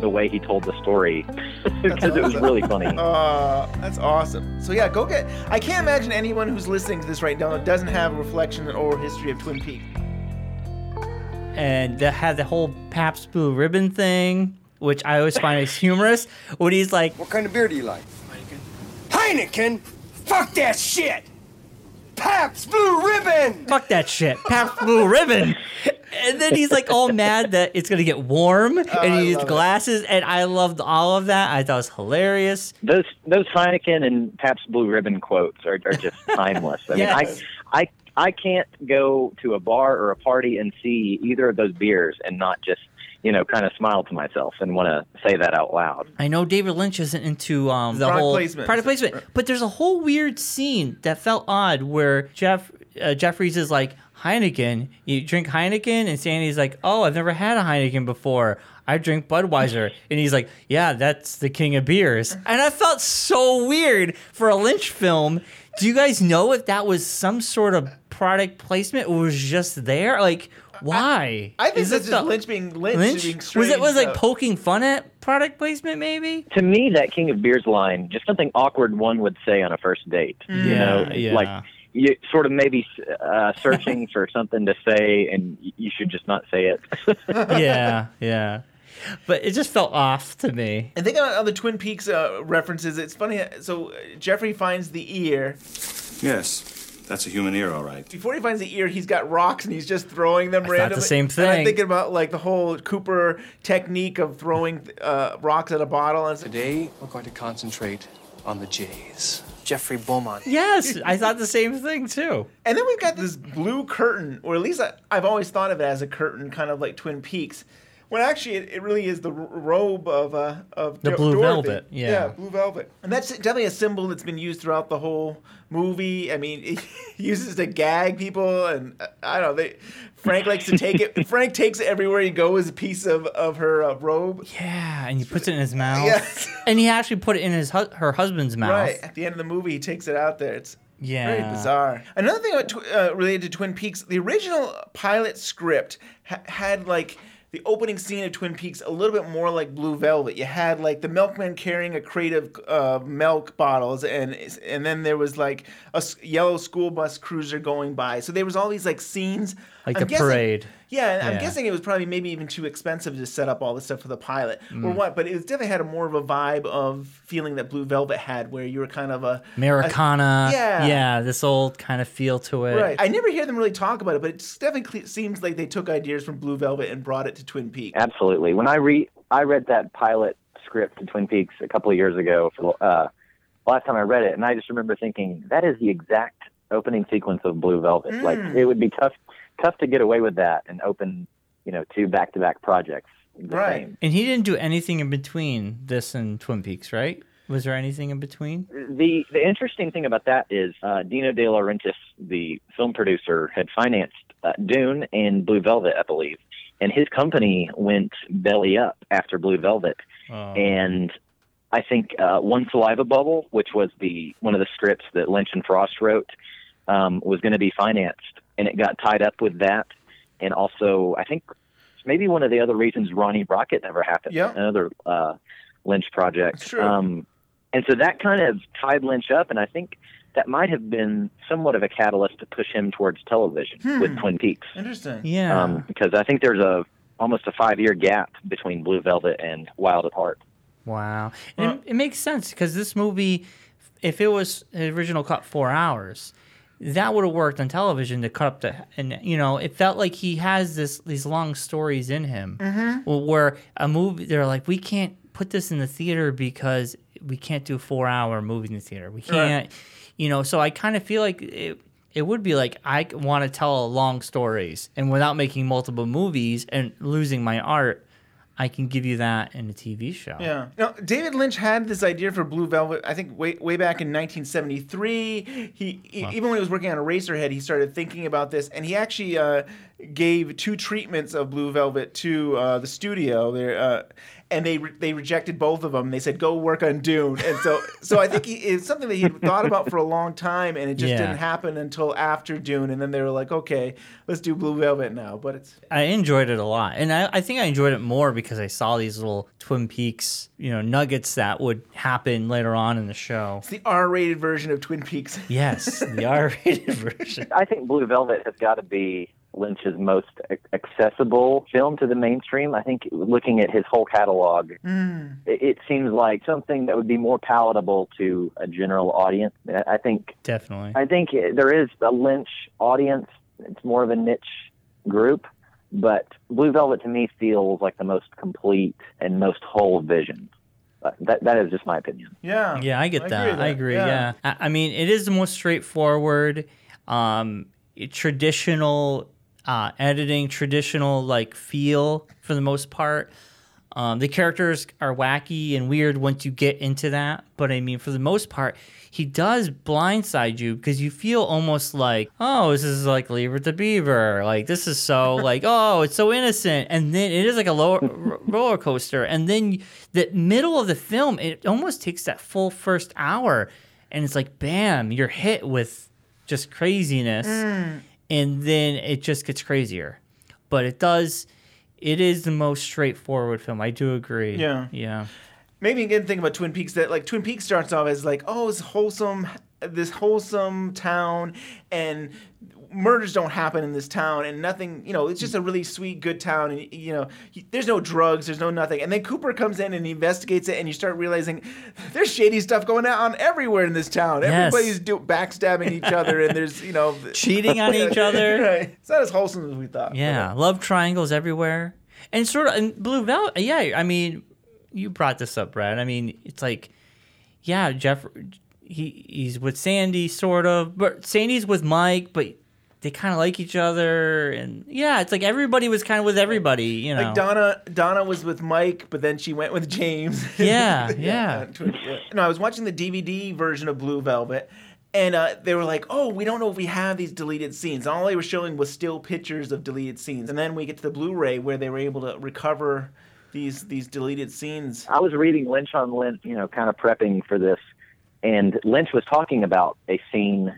the way he told the story because it was really funny. Uh, that's awesome. So yeah, go get. I can't imagine anyone who's listening to this right now doesn't have a reflection or history of Twin Peaks. and that had the whole Pabst Blue Ribbon thing, which I always find is humorous. When he's like, What kind of beer do you like? Heineken. Heineken? Fuck that shit! Pabst Blue Ribbon. Fuck that shit. Pabst Blue Ribbon. And then he's like all mad that it's gonna get warm, and oh, I he needs love it. glasses, and I loved all of that. I thought it was hilarious. Those those Heineken and Pabst Blue Ribbon quotes are, are just timeless. I mean, I I I can't go to a bar or a party and see either of those beers and not just you know kind of smile to myself and want to say that out loud. I know David Lynch isn't into um, the Product whole placement. product placement, but there's a whole weird scene that felt odd where Jeff uh, Jeffries is like Heineken, you drink Heineken, and Sandy's like, oh, I've never had a Heineken before. I drink Budweiser, and he's like, yeah, that's the king of beers, and I felt so weird for a Lynch film. Do you guys know if that was some sort of product placement or was just there? Like, why? I think Is that's it just the- Lynch being Lynch. Lynch? Being Was it was strange, like poking fun at product placement, maybe? To me, that King of Beers line just something awkward one would say on a first date. You Yeah, know, yeah. like you sort of maybe uh, searching for something to say and you should just not say it. yeah, yeah. But it just felt off to me. And think about the Twin Peaks uh, references. It's funny. So uh, Jeffrey finds the ear. Yes, that's a human ear, all right. Before he finds the ear, he's got rocks and he's just throwing them I thought the randomly. same And I'm thinking about like the whole Cooper technique of throwing uh, rocks at a bottle. And Today, we're going to concentrate on the Jays. Jeffrey Beaumont. Yes, I thought the same thing too. And then we've got this blue curtain, or at least I, I've always thought of it as a curtain, kind of like Twin Peaks. When actually it, it really is the robe of uh, of The Dor- blue Dorothy. velvet, yeah. blue velvet, and that's definitely a symbol that's been used throughout the whole movie. I mean, it uses to gag people, and uh, I don't know. They, Frank likes to take it. Frank takes it everywhere he goes. As a piece of of her uh, robe. Yeah, and he puts it in his mouth. Yes. And he actually put it in his hu- her husband's mouth. Right at the end of the movie, he takes it out there. It's Yeah. very bizarre. Another thing about tw- uh, related to Twin Peaks, the original pilot script ha- had like the opening scene of Twin Peaks a little bit more like Blue Velvet. You had like the milkman carrying a crate of uh, milk bottles, and and then there was like a yellow school bus cruiser going by. So there was all these like scenes. Like I'm the guessing- parade. Yeah, and I'm guessing it was probably maybe even too expensive to set up all this stuff for the pilot or Mm. what. But it was definitely had a more of a vibe of feeling that Blue Velvet had, where you were kind of a Americana. a- yeah, Yeah, this old kind of feel to it. Right. I never hear them really talk about it, but it definitely seems like they took ideas from Blue Velvet and brought it to Twin Peaks. Absolutely. When I re I read that pilot script to Twin Peaks a couple of years ago for uh last time I read it and I just remember thinking that is the exact opening sequence of Blue Velvet. Like Mm. it would be tough tough to get away with that and open, you know, two back-to-back projects. the same. And he didn't do anything in between this and Twin Peaks, right? Was there anything in between? The the interesting thing about that is uh, Dino De Laurentiis, the film producer, had financed uh, Dune and Blue Velvet, I believe, and his company went belly up after Blue Velvet, Oh. and I think uh, One Saliva Bubble, which was the one of the scripts that Lynch and Frost wrote, um, was going to be financed, and it got tied up with that, and also I think maybe one of the other reasons Ronnie Rocket never happened. Yeah. another uh, Lynch project. True. Um, and so that kind of tied Lynch up, and I think that might have been somewhat of a catalyst to push him towards television Hmm. with Twin Peaks. Interesting. Yeah. Um, because I think there's a almost a five year gap between Blue Velvet and Wild at Heart. Wow. And it, it makes sense because this movie, if it was the original cut four hours, that would have worked on television to cut up the and you know it felt like he has this these long stories in him. Mhm. Well, where a movie they're like we can't put this in the theater because we can't do a four hour movie in the theater. We can't you know so I kind of feel like it it would be like I want to tell long stories and without making multiple movies and losing my art I can give you that in a TV show Yeah. Now, David Lynch had this idea for Blue Velvet, I think, way, way back in 1973. He, he Even when he was working on Eraserhead, he started thinking about this, and he actually uh, gave two treatments of Blue Velvet to uh, the studio. There, uh, and they re- they rejected both of them. They said, "Go work on Dune." And so, so I think he, it's something that he had thought about for a long time, and it just Yeah. didn't happen until after Dune. And then they were like, "Okay, let's do Blue Velvet now." But it's I enjoyed it a lot, and I, I think I enjoyed it more because I saw these little Twin Peaks, you know, nuggets that would happen later on in the show. it's the R-rated version of Twin Peaks. Yes, the R-rated version. I think Blue Velvet has got to be Lynch's most accessible film to the mainstream. I think looking at his whole catalog, Mm. it, it seems like something that would be more palatable to a general audience. I I think Definitely. I think there is a Lynch audience. It's more of a niche group, but Blue Velvet to me feels like the most complete and most whole vision. Uh, That that is just my opinion. Yeah. Yeah, I get I that. agree with I agree. Yeah. Yeah. I, I mean, it is the most straightforward, um, traditional uh, editing, traditional like feel for the most part. Um, the characters are wacky and weird once you get into that, but I mean, for the most part, he does blindside you because you feel almost like, oh, this is like Leave It to Beaver. Like this is so like, oh, it's so innocent, and then it is like a lower, roller coaster, and then the middle of the film, it almost takes that full first hour, and it's like, bam, you're hit with just craziness, Mm. And then it just gets crazier. But it does. It is the most straightforward film. I do agree. Yeah. Yeah. Maybe you can think about Twin Peaks that like Twin Peaks starts off as like, oh, it's wholesome, this wholesome town, and murders don't happen in this town, and nothing, you know, it's just a really sweet, good town, and you know, there's no drugs, there's no nothing, and then Cooper comes in and he investigates it, and you start realizing there's shady stuff going on everywhere in this town. Yes. Everybody's do- backstabbing each other, and there's you know Cheating on each other. right. It's not as wholesome as we thought. Yeah, love triangles everywhere, and sort of and Blue Velvet. Yeah, I mean, you brought this up, Brad. I mean, it's like, yeah, Jeff, he he's with Sandy, sort of, but Sandy's with Mike, but they kind of like each other, and yeah, it's like everybody was kind of with everybody, you know. Like Donna, Donna was with Mike, but then she went with James. Yeah, yeah. Yeah. No, I was watching the DVD version of Blue Velvet, and uh, they were like, "Oh, we don't know if we have these deleted scenes." And all they were showing was still pictures of deleted scenes. And then we get to the Blu-ray where they were able to recover these these deleted scenes. I was reading Lynch on Lynch, you know, kind of prepping for this, and Lynch was talking about a scene.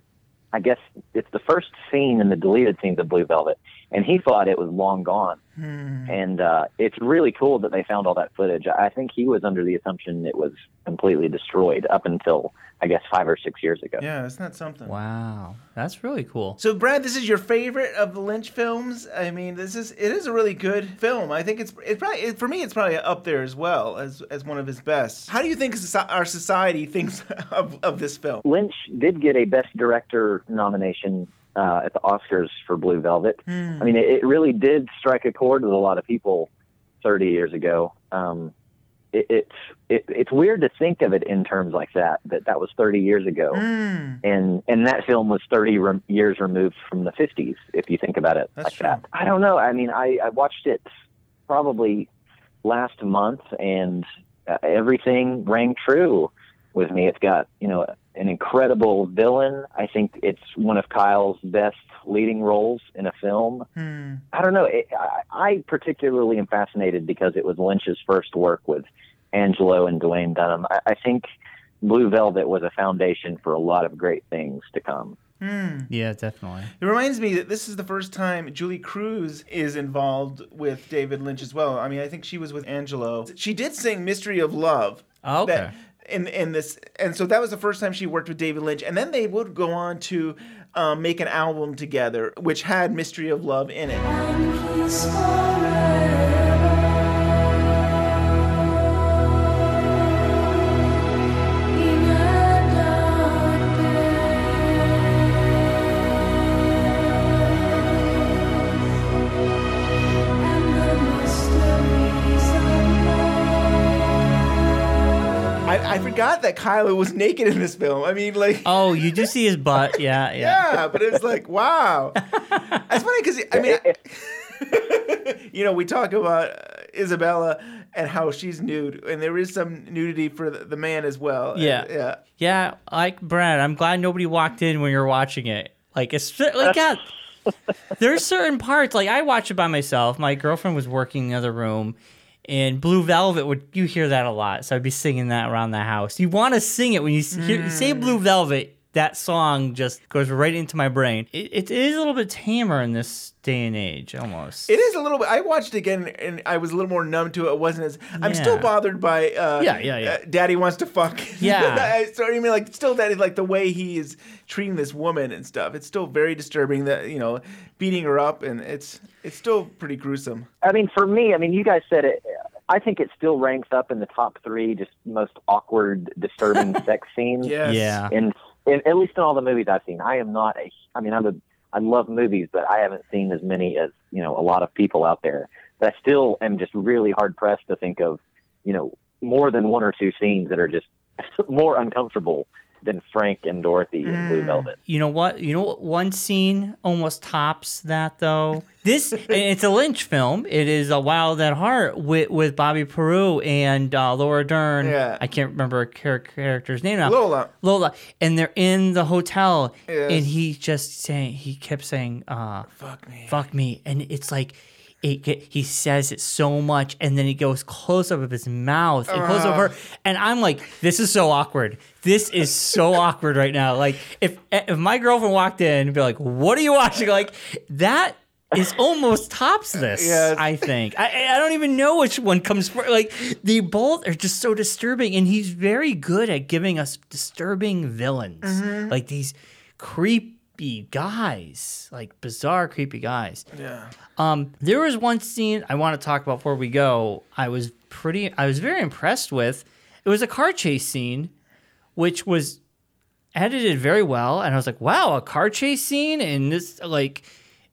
I guess it's the first scene in the deleted scenes of Blue Velvet, and he thought it was long gone. And uh, it's really cool that they found all that footage. I think he was under the assumption it was completely destroyed up until I guess five or six years ago. Yeah, isn't that something? Wow, that's really cool. So, Brad, this is your favorite of the Lynch films. I mean, this is it is a really good film. I think it's it probably it, for me it's probably up there as well as as one of his best. How do you think soci- our society thinks of, of this film? Lynch did get a Best Director nomination uh, at the Oscars for Blue Velvet. Hmm. I mean, it, it really did strike a chord with a lot of people 30 years ago. Um, it, it's it, it's weird to think of it in terms like that. That that was 30 years ago, Mm. and and that film was 30 re- years removed from the 50s. If you think about it like that, I don't know. I mean, I, I watched it probably last month, and uh, everything rang true with me. It's got you know an incredible villain. I think it's one of Kyle's best leading roles in a film. Hmm. I don't know. It, I, I particularly am fascinated because it was Lynch's first work with Angelo and Duwayne Dunham. I, I think Blue Velvet was a foundation for a lot of great things to come. Hmm. Yeah, definitely. It reminds me that this is the first time Julee Cruise is involved with David Lynch as well. I mean, I think she was with Angelo. She did sing "Mystery of Love." Oh, okay. that- in in this, and so that was the first time she worked with David Lynch, and then they would go on to um, make an album together, which had "Mystery of Love" in it. That Kylo was naked in this film. I mean, like, Oh, you do see his butt. Yeah, yeah. yeah, but it's like, wow. That's funny because I mean, you know, we talk about uh, Isabella and how she's nude, and there is some nudity for the, the man as well. Yeah. yeah. Yeah, like Brad, I'm glad nobody walked in when you're watching it. Like it's like yeah, there's certain parts like I watch it by myself. My girlfriend was working in the other room, and Blue Velvet would you hear that a lot. So I'd be singing that around the house. You want to sing it when you hear, you say Blue mm. Velvet. That song just goes right into my brain. It, it is a little bit tamer in this day and age, almost. It is a little bit. I watched it again and I was a little more numb to it. It wasn't as. I'm still bothered by. Uh, Yeah, yeah, yeah. uh, Daddy wants to fuck. Yeah. so I mean, like, still that is like the way he is treating this woman and stuff. It's still very disturbing. That you know, beating her up and it's it's still pretty gruesome. I mean, for me, I mean, you guys said it. I think it still ranks up in the top three, just most awkward, disturbing sex scenes. Yes. Yeah. In, in at least in all the movies I've seen, I am not a. I mean, I'm a. I love movies, but I haven't seen as many as you know a lot of people out there. But I still am just really hard pressed to think of, you know, more than one or two scenes that are just more uncomfortable than Frank and Dorothy in Blue Velvet. You know what? You know what? One scene almost tops that though. This it's a Lynch film. It is a Wild at Heart with with Bobby Peru and uh, Laura Dern. Yeah. I can't remember her character's name now. Lola. Lola, and they're in the hotel, Yes. and he just saying he kept saying, uh, "Fuck me, fuck me," and it's like. It, get- he says it so much, and then he goes close up of his mouth and close up her, and I'm like, this is so awkward. This is so awkward right now. Like, if if my girlfriend walked in and be like, "What are you watching?" Like that is almost tops this. Yes. I think. I I don't even know which one comes first. Like they both are just so disturbing, and he's very good at giving us disturbing villains, Mhm. like these creepy guys, like bizarre creepy guys. Yeah. Um, there was one scene I want to talk about before we go. I was pretty, I was very impressed with. It was a car chase scene, which was edited very well, and I was like, "Wow, a car chase scene!" And this, like,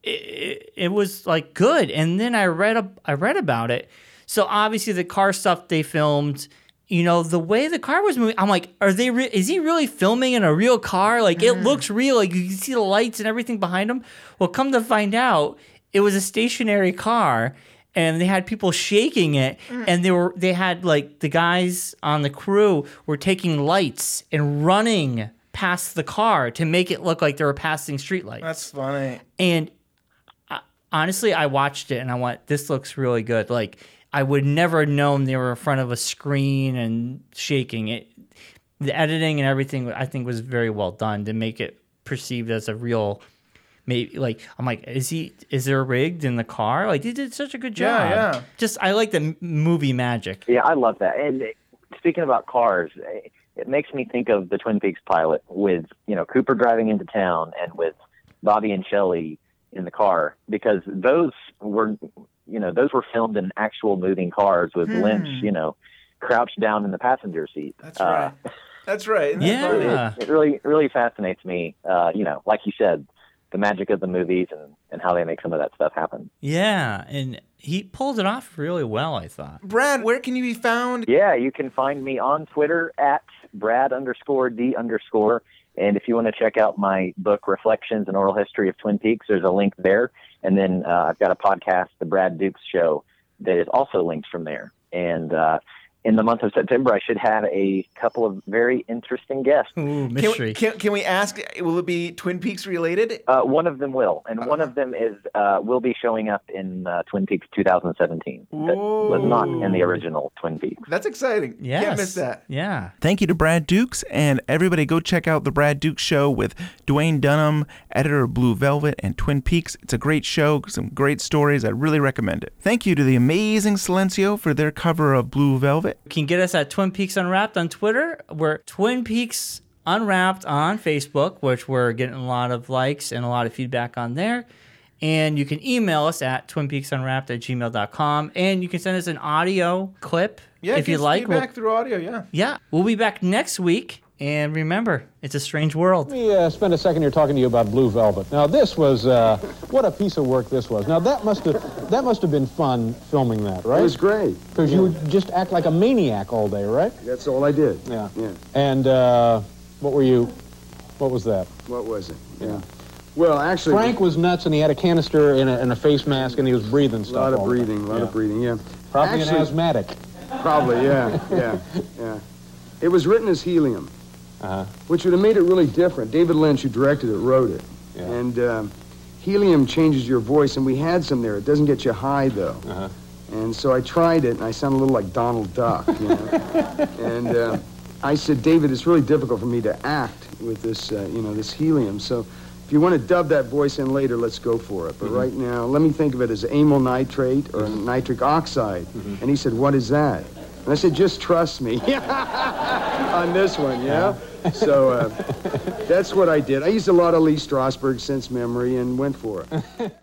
it, it, it was like good. And then I read, a, I read about it. So obviously, the car stuff they filmed. You know the way the car was moving. I'm like, are they? Re- is he really filming in a real car? Like it mm-hmm. looks real. Like you can see the lights and everything behind him. Well, come to find out, it was a stationary car and they had people shaking it mm. and they were they had like the guys on the crew were taking lights and running past the car to make it look like they were passing streetlights That's funny. and I, honestly i watched it and i went this looks really good like i would never have known they were in front of a screen and shaking it the editing and everything i think was very well done to make it perceived as a real maybe like i'm like is he is there rigged in the car like they did such a good job Yeah, yeah. just i like the movie magic Yeah, I love that. And speaking about cars, it makes me think of the Twin Peaks pilot with you know Cooper driving into town and with Bobby and Shelley in the car because those were you know those were filmed in actual moving cars with Hmm. Lynch you know crouched down in the passenger seat. That's right. That's right. Isn't Yeah. funny? it, it really really fascinates me. Uh, you know, like you said, the magic of the movies and and how they make some of that stuff happen. yeah and he pulled it off really well i thought Brad, where can you be found? Yeah, you can find me on Twitter at Brad underscore D underscore. And if you want to check out my book, Reflections and Oral History of Twin Peaks, there's a link there. And then uh, I've got a podcast, The Brad Dukes Show, that is also linked from there. And uh, in the month of September, I should have a couple of very interesting guests. Ooh, Can, we- can, can we ask? Will it be Twin Peaks related? Uh, one of them will, and one of them is uh, will be showing up in uh, Twin Peaks 2017. That was not in the original Twin Peaks. That's exciting. Can't Yes. miss that. yeah Thank you to Brad Dukes, and everybody go check out the Brad Dukes Show with Duwayne Dunham, editor of Blue Velvet and Twin Peaks. It's a great show, some great stories. I really recommend it. Thank you to the amazing Silencio for their cover of Blue Velvet. You can get us at Twin Peaks Unwrapped on Twitter. We're Twin Peaks Unwrapped on Facebook, which we're getting a lot of likes and a lot of feedback on there. And you can email us at twinpeaksunwrapped at gmail.com. And you can send us an audio clip Yeah, if you like. We'll- feedback through audio. Yeah. yeah, we'll be back next week. And remember, it's a strange world. Let me uh, spend a second here talking to you about Blue Velvet. Now, this was uh, what a piece of work this was. Now, that must have that must have been fun filming that, right? It was great. Because you would just act like a maniac all day, right? That's all I did. Yeah. Yeah. And uh, what were you? What was that? What was it? Yeah. Well, actually, Frank was nuts, and he had a canister and a, and a face mask, and he was breathing stuff. a lot of all breathing, a lot Yeah. of breathing. Yeah. Probably Actually- an asthmatic. Probably, yeah, yeah, yeah. It was written as helium, Uh-huh. which would have made it really different. David Lynch, who directed it, wrote it. Yeah. And um, helium changes your voice, and we had some there. It doesn't get you high, though. Uh-huh. And so I tried it, and I sound a little like Donald Duck, you know. and uh, I said, David, it's really difficult for me to act with this, uh, you know, this helium. So if you want to dub that voice in later, let's go for it. But Mhm. right now, let me think of it as amyl nitrate or nitric oxide. And he said, what is that? And I said, just trust me on this one, yeah? So uh, that's what I did. I used a lot of Lee Strasberg sense memory and went for it.